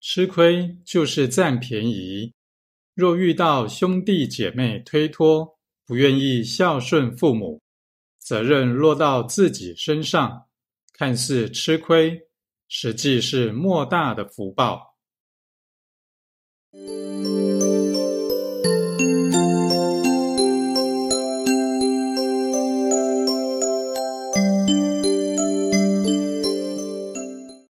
吃亏就是占便宜若遇到兄弟姐妹推脱不愿意孝顺父母责任落到自己身上看似吃亏实际是莫大的福报。